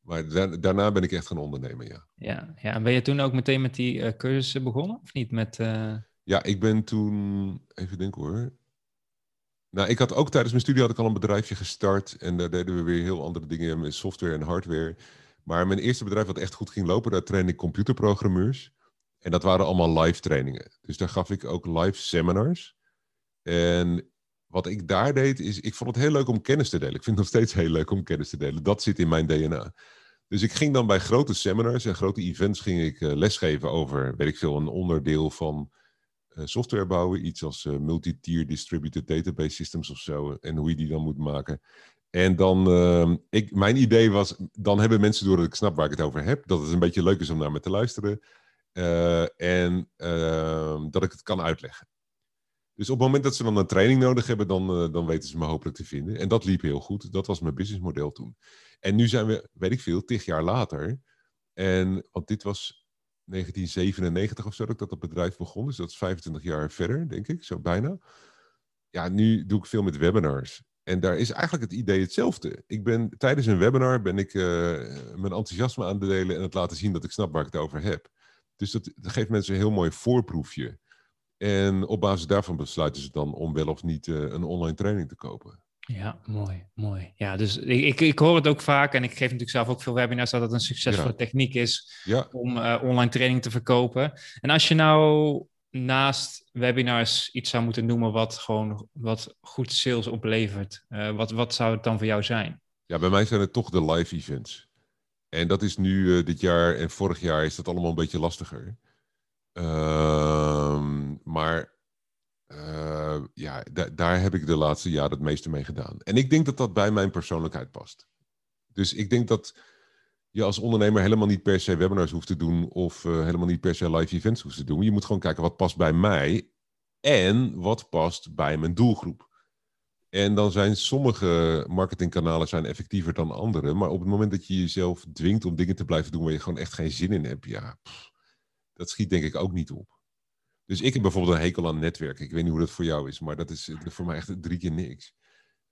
maar daarna ben ik echt gaan ondernemen, ja. Ja, ja. En ben je toen ook meteen met die cursussen begonnen? Of niet met... Ja, ik ben toen... Even denken hoor. Nou, ik had ook tijdens mijn studie had ik al een bedrijfje gestart. En daar deden we weer heel andere dingen met software en hardware. Maar mijn eerste bedrijf wat echt goed ging lopen, daar trainde ik computerprogrammeurs. En dat waren allemaal live trainingen. Dus daar gaf ik ook live seminars. En wat ik daar deed, is ik vond het heel leuk om kennis te delen. Ik vind het nog steeds heel leuk om kennis te delen. Dat zit in mijn DNA. Dus ik ging dan bij grote seminars en grote events ging ik uh, lesgeven over, weet ik veel, een onderdeel van software bouwen. Iets als uh, multi-tier distributed database systems of zo. En hoe je die dan moet maken. En dan, uh, ik, mijn idee was, dan hebben mensen door dat ik snap waar ik het over heb. Dat het een beetje leuk is om naar me te luisteren. en ehm, dat ik het kan uitleggen. Dus op het moment dat ze dan een training nodig hebben, dan, dan weten ze me hopelijk te vinden. En dat liep heel goed. Dat was mijn businessmodel toen. En nu zijn we, weet ik veel, tig jaar later. En, want dit was 1997 of zo dat ik dat het bedrijf begon. Dus dat is 25 jaar verder, denk ik, zo bijna. Ja, nu doe ik veel met webinars. En daar is eigenlijk het idee hetzelfde. Ik ben tijdens een webinar ben ik uh, mijn enthousiasme aan het delen en het laten zien dat ik snap waar ik het over heb. Dus dat, geeft mensen een heel mooi voorproefje. En op basis daarvan besluiten ze dan om wel of niet uh, een online training te kopen. Ja, mooi, mooi. Ja, dus ik, ik, ik, hoor het ook vaak en ik geef natuurlijk zelf ook veel webinars dat het een succesvolle ja. techniek is ja. om uh, online training te verkopen. En als je nou naast webinars iets zou moeten noemen wat gewoon wat goed sales oplevert, uh, wat, wat zou het dan voor jou zijn? Ja, bij mij zijn het toch de live events. En dat is nu uh, dit jaar en vorig jaar is dat allemaal een beetje lastiger. Ehm, maar uh, ja, daar heb ik de laatste jaren het meeste mee gedaan. En ik denk dat dat bij mijn persoonlijkheid past. Dus ik denk dat je als ondernemer helemaal niet per se webinars hoeft te doen of uh, helemaal niet per se live events hoeft te doen. Je moet gewoon kijken wat past bij mij en wat past bij mijn doelgroep. En dan zijn sommige marketingkanalen zijn effectiever dan andere. Maar op het moment dat je jezelf dwingt om dingen te blijven doen waar je gewoon echt geen zin in hebt, ja, dat schiet denk ik ook niet op. Dus ik heb bijvoorbeeld een hekel aan netwerken. Ik weet niet hoe dat voor jou is, maar dat is voor mij echt drie keer niks.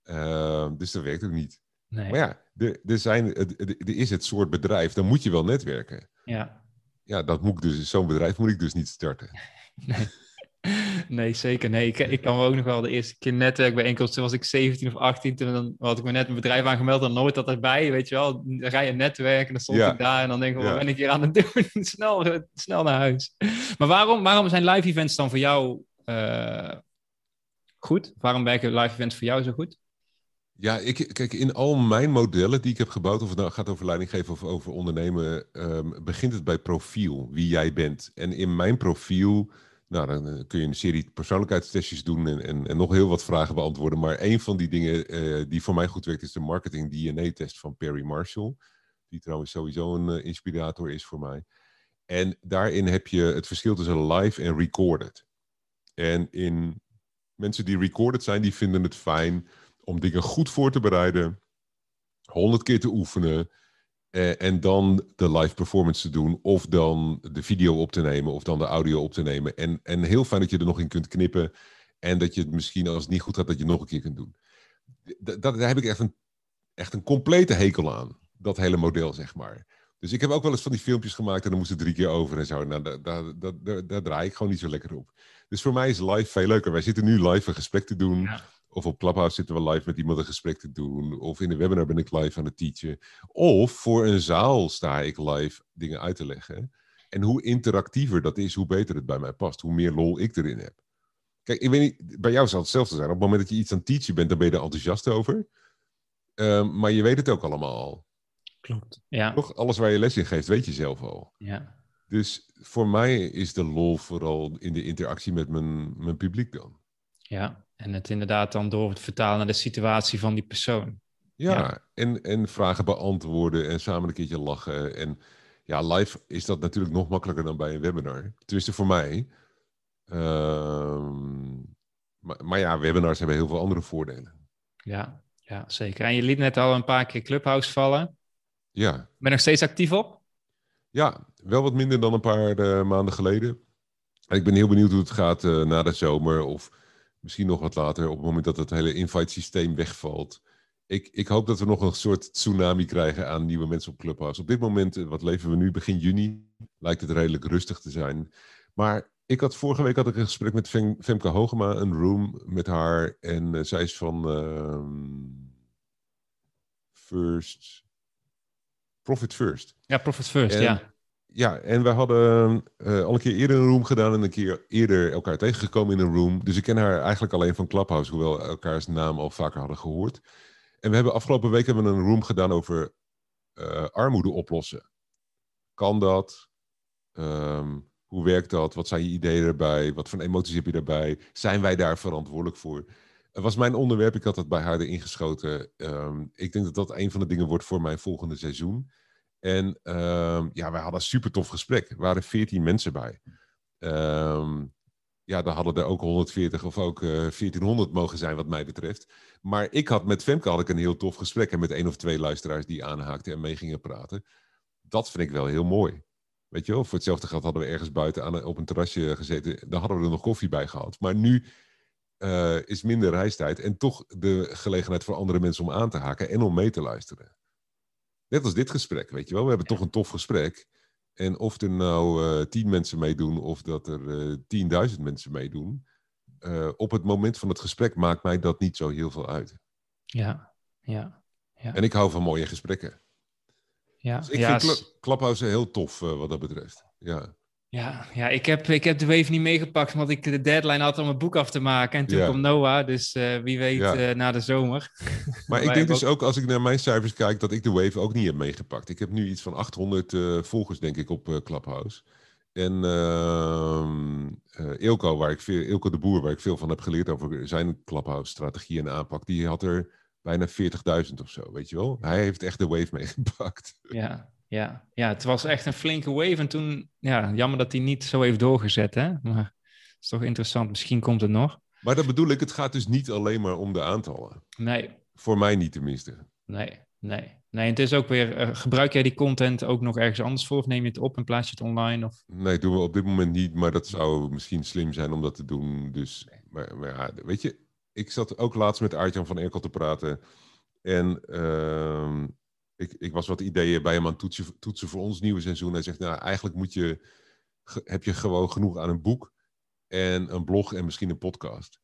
Uh, dus dat werkt ook niet. Nee. Maar ja, er, er, zijn, er is het soort bedrijf, dan moet je wel netwerken. Ja. Ja, dat moet ik dus, zo'n bedrijf moet ik dus niet starten. Nee. Nee, zeker. Nee, ik, ik kan me ook nog wel de eerste keer netwerkbijeenkomst. was ik 17 of 18. Toen dan had ik me net een bedrijf aangemeld en nooit dat erbij. Weet je wel, dan ga je netwerken en dan stond Ja. ik daar en dan denk ik, wat Ja. ben ik hier aan het doen? snel, snel naar huis. Maar waarom, waarom zijn live events dan voor jou eh, goed? Waarom werken live events voor jou zo goed? Ja, ik, kijk, in al mijn modellen die ik heb gebouwd, of het nou gaat over leiding geven of over ondernemen, ehm, begint het bij profiel, wie jij bent. En in mijn profiel, nou, dan eh, kun je een serie persoonlijkheidstestjes doen en, en, nog heel wat vragen beantwoorden. Maar een van die dingen eh, die voor mij goed werkt, is de marketing DNA-test van Perry Marshall. Die trouwens sowieso een eh, inspirator is voor mij. En daarin heb je het verschil tussen live en recorded. En in mensen die recorded zijn, die vinden het fijn om dingen goed voor te bereiden, honderd keer te oefenen eh, en dan de live performance te doen, of dan de video op te nemen, of dan de audio op te nemen. En, en heel fijn dat je er nog in kunt knippen en dat je het misschien als het niet goed gaat, dat je het nog een keer kunt doen. D- dat, daar heb ik echt een, echt een complete hekel aan, dat hele model, zeg maar. Dus ik heb ook wel eens van die filmpjes gemaakt en dan moest het drie keer over en zo. Nou, daar, daar, daar, daar draai ik gewoon niet zo lekker op. Dus voor mij is live veel leuker. Wij zitten nu live een gesprek te doen. Ja. Of op Clubhouse zitten we live met iemand een gesprek te doen. Of in de webinar ben ik live aan het teachen. Of voor een zaal sta ik live dingen uit te leggen. En hoe interactiever dat is, hoe beter het bij mij past. Hoe meer lol ik erin heb. Kijk, ik weet niet, bij jou zal het hetzelfde zijn. Op het moment dat je iets aan het teachen bent, dan ben je er enthousiast over. Ehm, maar je weet het ook allemaal al. Klopt. Ja, Toch? Alles waar je les in geeft, weet je zelf al. ja. Dus voor mij is de lol vooral in de interactie met mijn, mijn publiek dan. ja. En het inderdaad dan door het vertalen naar de situatie van die persoon. Ja, Ja. En, en vragen beantwoorden en samen een keertje lachen. En ja, live is dat natuurlijk nog makkelijker dan bij een webinar. Tenminste voor mij. Ehm, maar, maar ja, webinars hebben heel veel andere voordelen. Ja, ja, zeker. En je liet net al een paar keer Clubhouse vallen. Ja, Ben je nog steeds actief op? ja wel wat minder dan een paar eh, maanden geleden. En ik ben heel benieuwd hoe het gaat eh, na de zomer of misschien nog wat later. Op het moment dat het hele invite systeem wegvalt ik, ik hoop dat we nog een soort tsunami krijgen aan nieuwe mensen op Clubhouse. Op dit moment, wat leven we nu, begin juni, lijkt het redelijk rustig te zijn. Maar ik had vorige week had ik een gesprek met Femke Hogema, een room met haar. En zij is van ehm, First. Profit First. Ja, Profit First, ja. Ja, en we hadden uh, al een keer eerder een room gedaan en een keer eerder elkaar tegengekomen in een room. Dus ik ken haar eigenlijk alleen van Clubhouse, hoewel we elkaars naam al vaker hadden gehoord. En we hebben afgelopen week hebben we een room gedaan over uh, armoede oplossen. Kan dat? Um, hoe werkt dat? Wat zijn je ideeën erbij? Wat voor emoties heb je daarbij? Zijn wij daar verantwoordelijk voor? Het was mijn onderwerp, ik had het bij haar erin geschoten. Um, ik denk dat dat een van de dingen wordt voor mijn volgende seizoen. En um, ja, wij hadden een super tof gesprek. Er waren veertien mensen bij. Um, ja, dan hadden er ook 140 of ook uh, eh, 1400 mogen zijn, wat mij betreft. Maar ik had met Femke had ik een heel tof gesprek. En met één of twee luisteraars die aanhaakten en mee gingen praten. Dat vind ik wel heel mooi. Weet je wel, voor hetzelfde geld hadden we ergens buiten aan, op een terrasje gezeten. Daar hadden we er nog koffie bij gehad. Maar nu uh, is minder reistijd en toch de gelegenheid voor andere mensen om aan te haken en om mee te luisteren. Net als dit gesprek, weet je wel. We hebben toch een tof gesprek. En of er nou uh, tien mensen meedoen of dat er uh, tienduizend mensen meedoen. Uh, op het moment van het gesprek maakt mij dat niet zo heel veel uit. Ja, ja. ja. En ik hou van mooie gesprekken. Ja, dus ik ja, vind Clubhouse heel tof wat dat betreft. Ja. Ja, ja ik, heb, ik heb de wave niet meegepakt, omdat ik de deadline had om het boek af te maken. En toen ja. kwam Noah, dus uh, wie weet ja. uh, na de zomer. Maar ik denk dus ook... ook, als ik naar mijn cijfers kijk, dat ik de wave ook niet heb meegepakt. Ik heb nu iets van 800 uh, volgers, denk ik, op Clubhouse. En Ilko, ehm, waar ik veel, Ilko de Boer, waar ik veel van heb geleerd over zijn Clubhouse-strategie en aanpak, die had er bijna 40.000 of zo, weet je wel. Hij heeft echt de wave meegepakt. Ja, ja, ja, het was echt een flinke wave. En toen, ja, jammer dat hij niet zo heeft doorgezet, hè. Maar het is toch interessant. Misschien komt het nog. Maar dat bedoel ik, het gaat dus niet alleen maar om de aantallen. Nee. Voor mij niet tenminste. Nee, nee. Nee, het is ook weer, uh, gebruik jij die content ook nog ergens anders voor? Of neem je het op en plaats je het online? Of? Nee, doen we op dit moment niet, maar dat zou misschien slim zijn om dat te doen. Dus, maar, maar ja, weet je, ik zat ook laatst met Aartjan van Erkel te praten. En uh, ik, ik was wat ideeën bij hem aan toetsen, toetsen voor ons nieuwe seizoen. Hij zegt, nou, eigenlijk moet je, heb je gewoon genoeg aan een boek en een blog en misschien een podcast.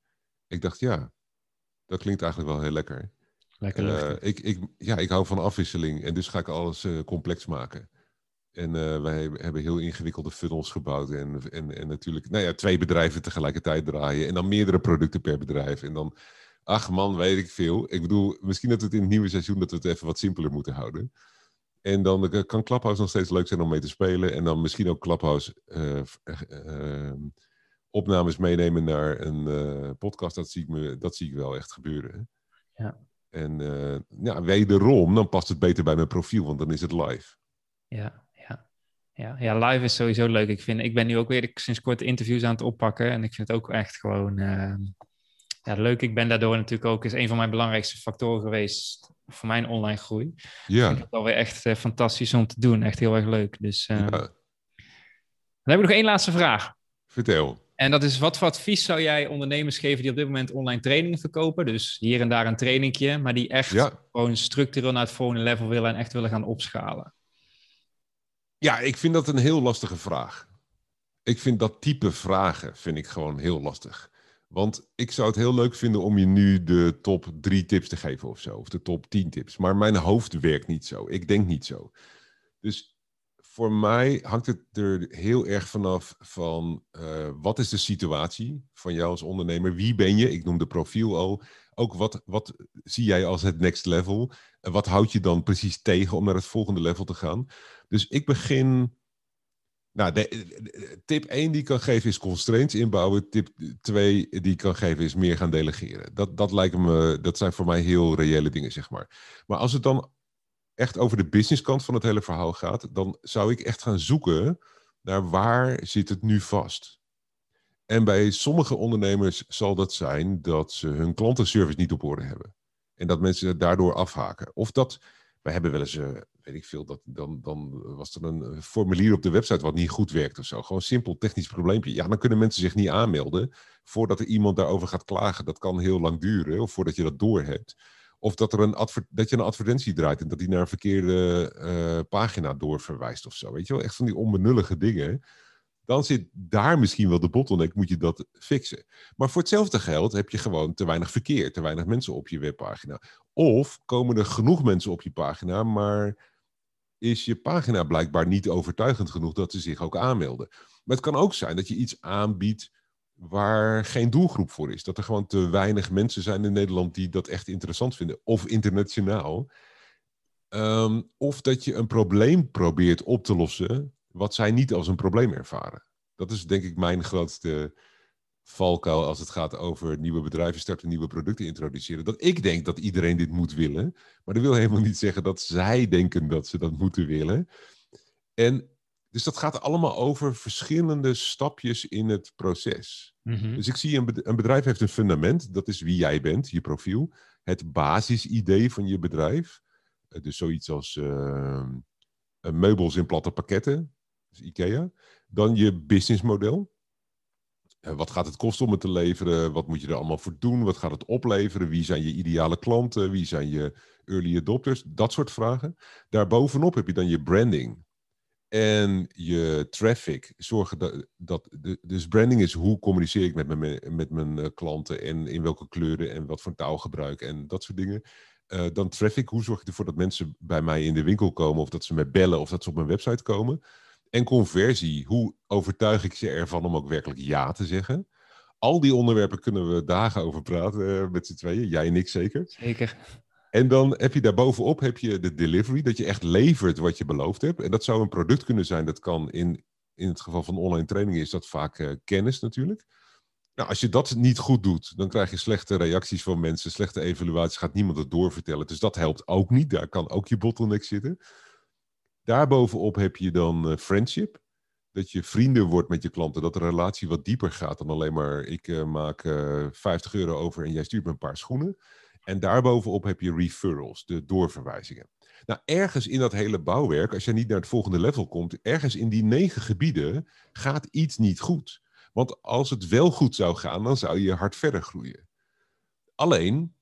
Ik dacht, ja, dat klinkt eigenlijk wel heel lekker. Lekker uh, ik, ik, ja, ik hou van afwisseling en dus ga ik alles uh, complex maken. En uh, wij hebben heel ingewikkelde funnels gebouwd. En, en, en natuurlijk, nou ja, twee bedrijven tegelijkertijd draaien. En dan meerdere producten per bedrijf. En dan Ach man, weet ik veel. Ik bedoel, misschien dat we het in het nieuwe seizoen dat we het even wat simpeler moeten houden. En dan eh, kan Clubhouse nog steeds leuk zijn om mee te spelen. En dan misschien ook Clubhouse uh, uh, opnames meenemen naar een podcast. Dat zie, ik me, dat zie ik wel echt gebeuren. Ja. En ja, wederom, dan past het beter bij mijn profiel, want dan is het live. Ja, ja. Ja, ja, live is sowieso leuk. Ik, vind, ik ben nu ook weer sinds kort interviews aan het oppakken. En ik vind het ook echt gewoon ehm, ja, leuk. Ik ben daardoor natuurlijk ook is een van mijn belangrijkste factoren geweest voor mijn online groei. Ja. Ik vind het alweer echt uh, fantastisch om te doen. Echt heel erg leuk. Dus uh, ja. dan heb ik nog één laatste vraag. Vertel. En dat is, wat voor advies zou jij ondernemers geven die op dit moment online trainingen verkopen? Dus hier en daar een trainingje, maar die echt ja. gewoon structureel naar het volgende level willen en echt willen gaan opschalen. Ja, ik vind dat een heel lastige vraag. Ik vind dat type vragen vind ik gewoon heel lastig. Want ik zou het heel leuk vinden om je nu de top drie tips te geven of zo. Of de top 10 tips. Maar mijn hoofd werkt niet zo. Ik denk niet zo. Dus voor mij hangt het er heel erg vanaf van uh, wat is de situatie van jou als ondernemer? Wie ben je? Ik noem de profiel al. Ook wat, wat zie jij als het next level? En wat houd je dan precies tegen om naar het volgende level te gaan? Dus ik begin nou, de, tip 1 die ik kan geven is constraints inbouwen. Tip 2 die ik kan geven is meer gaan delegeren. Dat, dat lijken me, dat zijn voor mij heel reële dingen, zeg maar. Maar als het dan echt over de businesskant van het hele verhaal gaat, dan zou ik echt gaan zoeken naar waar zit het nu vast. En bij sommige ondernemers zal dat zijn dat ze hun klantenservice niet op orde hebben. En dat mensen daardoor afhaken. Of dat, wij hebben wel eens uh, weet ik veel, dat, dan, dan was er een formulier op de website wat niet goed werkt of zo. Gewoon simpel technisch probleempje. Ja, dan kunnen mensen zich niet aanmelden voordat er iemand daarover gaat klagen. Dat kan heel lang duren, of voordat je dat doorhebt. Of dat, er een dat je een advertentie draait en dat die naar een verkeerde uh, pagina doorverwijst of zo. Weet je wel, echt van die onbenullige dingen. Dan zit daar misschien wel de bottleneck, moet je dat fixen. Maar voor hetzelfde geld heb je gewoon te weinig verkeer, te weinig mensen op je webpagina. Of komen er genoeg mensen op je pagina, maar is je pagina blijkbaar niet overtuigend genoeg dat ze zich ook aanmelden. Maar het kan ook zijn dat je iets aanbiedt waar geen doelgroep voor is. Dat er gewoon te weinig mensen zijn in Nederland die dat echt interessant vinden. Of internationaal. Ehm, of dat je een probleem probeert op te lossen wat zij niet als een probleem ervaren. Dat is denk ik mijn grootste valkuil als het gaat over nieuwe bedrijven starten, nieuwe producten introduceren. Dat ik denk dat iedereen dit moet willen. Maar dat wil helemaal niet zeggen dat zij denken dat ze dat moeten willen. En dus dat gaat allemaal over verschillende stapjes in het proces. Mhm. Dus ik zie een bedrijf heeft een fundament, dat is wie jij bent, je profiel. Het basisidee van je bedrijf. Eh, dus zoiets als uh, meubels in platte pakketten, dus IKEA. Dan je businessmodel. Uh, wat gaat het kosten om het te leveren? Wat moet je er allemaal voor doen? Wat gaat het opleveren? Wie zijn je ideale klanten? Wie zijn je early adopters? Dat soort vragen. Daarbovenop heb je dan je branding en je traffic. Zorgen dat, dat dus branding is hoe communiceer ik met mijn, met mijn eh, klanten en in welke kleuren en wat voor taal gebruik en dat soort dingen. Uh, dan traffic, hoe zorg ik ervoor dat mensen bij mij in de winkel komen of dat ze me bellen of dat ze op mijn website komen. En conversie, hoe overtuig ik ze ervan om ook werkelijk ja te zeggen. Al die onderwerpen kunnen we dagen over praten uh, met z'n tweeën, jij en ik zeker. Zeker. En dan heb je daarbovenop heb je de delivery, dat je echt levert wat je beloofd hebt. En dat zou een product kunnen zijn, dat kan in, in het geval van online training is dat vaak uh, kennis natuurlijk. Nou, als je dat niet goed doet, dan krijg je slechte reacties van mensen, slechte evaluaties, gaat niemand het doorvertellen. Dus dat helpt ook niet, daar kan ook je bottleneck zitten. Daarbovenop heb je dan uh, friendship. Dat je vrienden wordt met je klanten, dat de relatie wat dieper gaat dan alleen maar ik uh, maak 50 euro over en jij stuurt me een paar schoenen. En daarbovenop heb je referrals, de doorverwijzingen. Nou, ergens in dat hele bouwwerk, als je niet naar het volgende level komt, ergens in die negen gebieden gaat iets niet goed. Want als het wel goed zou gaan, dan zou je hard verder groeien. Alleen,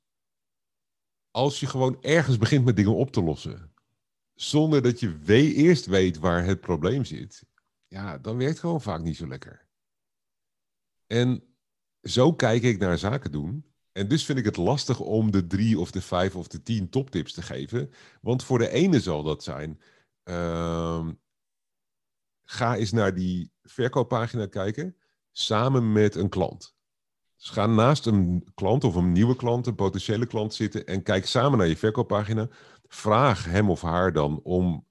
als je gewoon ergens begint met dingen op te lossen, zonder dat je eerst weet waar het probleem zit, ja, dan werkt gewoon vaak niet zo lekker. En zo kijk ik naar zaken doen. En dus vind ik het lastig om de drie of de vijf of de tien toptips te geven. Want voor de ene zal dat zijn. Ehm, ga eens naar die verkooppagina kijken. Samen met een klant. Dus ga naast een klant of een nieuwe klant, een potentiële klant zitten. En kijk samen naar je verkooppagina. Vraag hem of haar dan om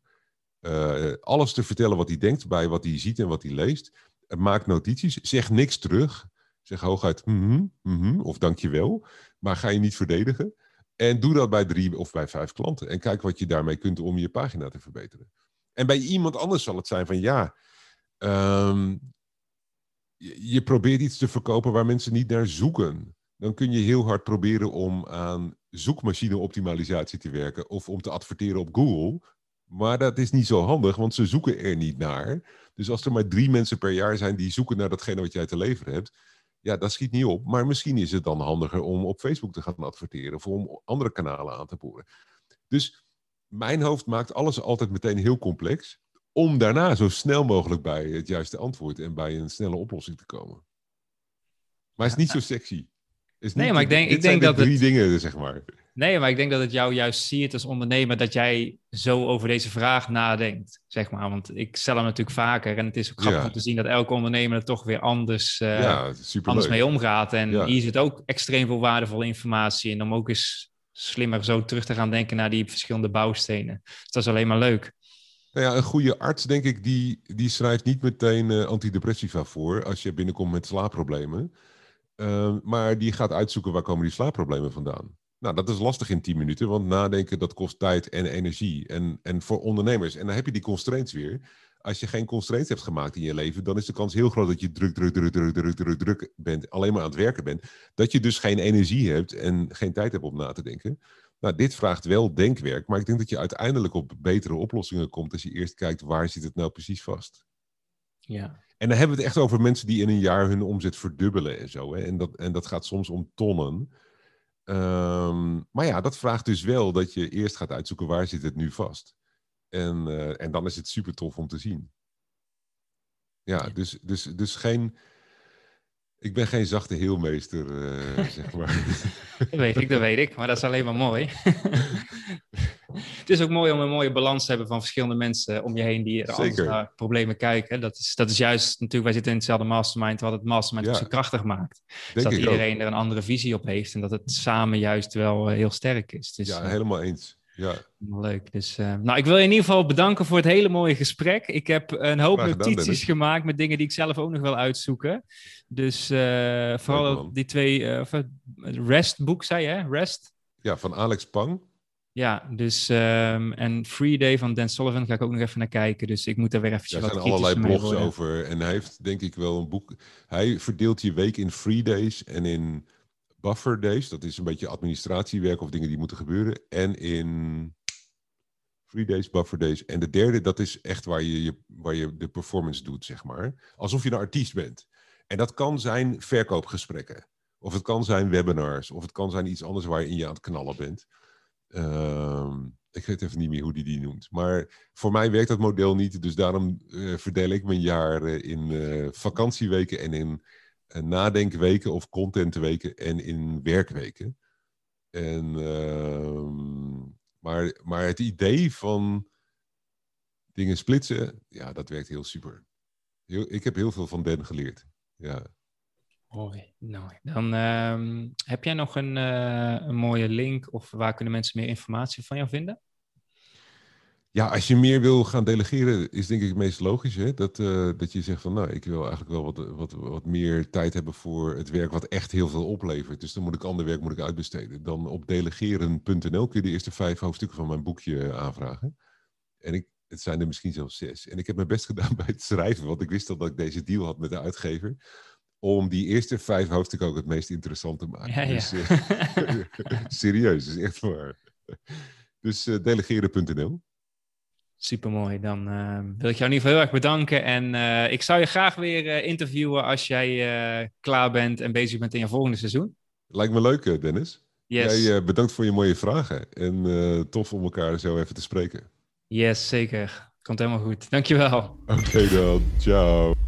uh, alles te vertellen wat hij denkt bij wat hij ziet en wat hij leest. Maak notities. Zeg niks terug. Zeg hooguit mm -hmm, of dankjewel, maar ga je niet verdedigen. En doe dat bij drie of bij vijf klanten. En kijk wat je daarmee kunt om je pagina te verbeteren. En bij iemand anders zal het zijn van ja, ehm, je, probeert iets te verkopen waar mensen niet naar zoeken. Dan kun je heel hard proberen om aan zoekmachine-optimalisatie te werken of om te adverteren op Google. Maar dat is niet zo handig, want ze zoeken er niet naar. Dus als er maar drie mensen per jaar zijn die zoeken naar datgene wat jij te leveren hebt, ja, dat schiet niet op. Maar misschien is het dan handiger om op Facebook te gaan adverteren of om andere kanalen aan te boren. Dus mijn hoofd maakt alles altijd meteen heel complex. Om daarna zo snel mogelijk bij het juiste antwoord en bij een snelle oplossing te komen. Maar het is niet zo sexy. Is nee, maar ik denk, ik denk dat drie het... dingen, zeg maar. Nee, maar ik denk dat het jou juist ziet als ondernemer dat jij zo over deze vraag nadenkt, zeg maar. Want ik stel hem natuurlijk vaker en het is ook grappig om te zien dat elke ondernemer er toch weer anders, uh, anders mee omgaat. En hier zit ook extreem veel waardevolle informatie in om ook eens slimmer zo terug te gaan denken naar die verschillende bouwstenen. Dus dat is alleen maar leuk. Nou ja, een goede arts, denk ik, die, die schrijft niet meteen uh, antidepressiva voor als je binnenkomt met slaapproblemen. Uh, maar die gaat uitzoeken waar komen die slaapproblemen vandaan. Nou, dat is lastig in 10 minuten, want nadenken dat kost tijd en energie. En, en voor ondernemers, en dan heb je die constraints weer. Als je geen constraints hebt gemaakt in je leven, dan is de kans heel groot dat je druk, druk, druk, druk, druk, druk, druk bent, alleen maar aan het werken bent. Dat je dus geen energie hebt en geen tijd hebt om na te denken. Nou, dit vraagt wel denkwerk, maar ik denk dat je uiteindelijk op betere oplossingen komt als je eerst kijkt waar zit het nou precies vast. Ja. En dan hebben we het echt over mensen die in een jaar hun omzet verdubbelen en zo. Hè? En, dat, en dat gaat soms om tonnen. Ehm, maar ja, dat vraagt dus wel dat je eerst gaat uitzoeken waar zit het nu vast. En, uh, en dan is het super tof om te zien. Ja, ja. Dus, dus, dus geen ik ben geen zachte heelmeester, uh, zeg maar. dat weet ik, dat weet ik. Maar dat is alleen maar mooi. het is ook mooi om een mooie balans te hebben van verschillende mensen om je heen die er anders naar problemen kijken. Dat is, dat is juist, natuurlijk, wij zitten in hetzelfde mastermind, wat het mastermind ja. zo krachtig maakt. Dus dat iedereen ook. er een andere visie op heeft en dat het samen juist wel uh, heel sterk is. Dus, ja, helemaal eens. Ja. Leuk. Dus, uh, nou, ik wil je in ieder geval bedanken voor het hele mooie gesprek. Ik heb een hoop notities gemaakt met dingen die ik zelf ook nog wil uitzoeken. Dus uh, vooral die twee uh, Rest boek, zei je, hè? Rest? Ja, van Alex Pang. Ja, dus um, en Free Day van Dan Sullivan ga ik ook nog even naar kijken. Dus ik moet er weer eventjes wat Er zijn allerlei blogs over. En hij heeft denk ik wel een boek. Hij verdeelt je week in Free Days en in buffer days. Dat is een beetje administratiewerk of dingen die moeten gebeuren. En in free days, buffer days. En de derde, dat is echt waar je, je, waar je de performance doet, zeg maar. Alsof je een artiest bent. En dat kan zijn verkoopgesprekken. Of het kan zijn webinars. Of het kan zijn iets anders waar je in je aan het knallen bent. Uh, ik weet even niet meer hoe die die noemt. Maar voor mij werkt dat model niet. Dus daarom uh, verdeel ik mijn jaar uh, in uh, vakantieweken en in nadenkweken of contentweken en in werkweken. En, uh, maar, maar het idee van dingen splitsen, ja, dat werkt heel super. Ik heb heel veel van Den geleerd. Ja. Mooi. Nou, dan uh, heb jij nog een, uh, een mooie link of waar kunnen mensen meer informatie van jou vinden? Ja, als je meer wil gaan delegeren, is denk ik het meest logisch. Hè? Dat, uh, dat je zegt van nou, ik wil eigenlijk wel wat, wat, wat meer tijd hebben voor het werk wat echt heel veel oplevert. Dus dan moet ik ander werk moet ik uitbesteden. Dan op delegeren.nl kun je de eerste vijf hoofdstukken van mijn boekje aanvragen. En ik, het zijn er misschien zelfs zes. En ik heb mijn best gedaan bij het schrijven, want ik wist al dat ik deze deal had met de uitgever. Om die eerste vijf hoofdstukken ook het meest interessant te maken. Ja, ja. Dus, uh, serieus, is echt waar. Dus uh, delegeren.nl. Supermooi. Dan uh, wil ik jou in ieder geval heel erg bedanken. En ik zou je graag weer interviewen als jij klaar bent en bezig bent in je volgende seizoen. Lijkt me leuk, Dennis. Yes. Jij bedankt voor je mooie vragen. En tof om elkaar zo even te spreken. Yes, zeker. Komt helemaal goed. Dankjewel. Oké okay dan. Ciao.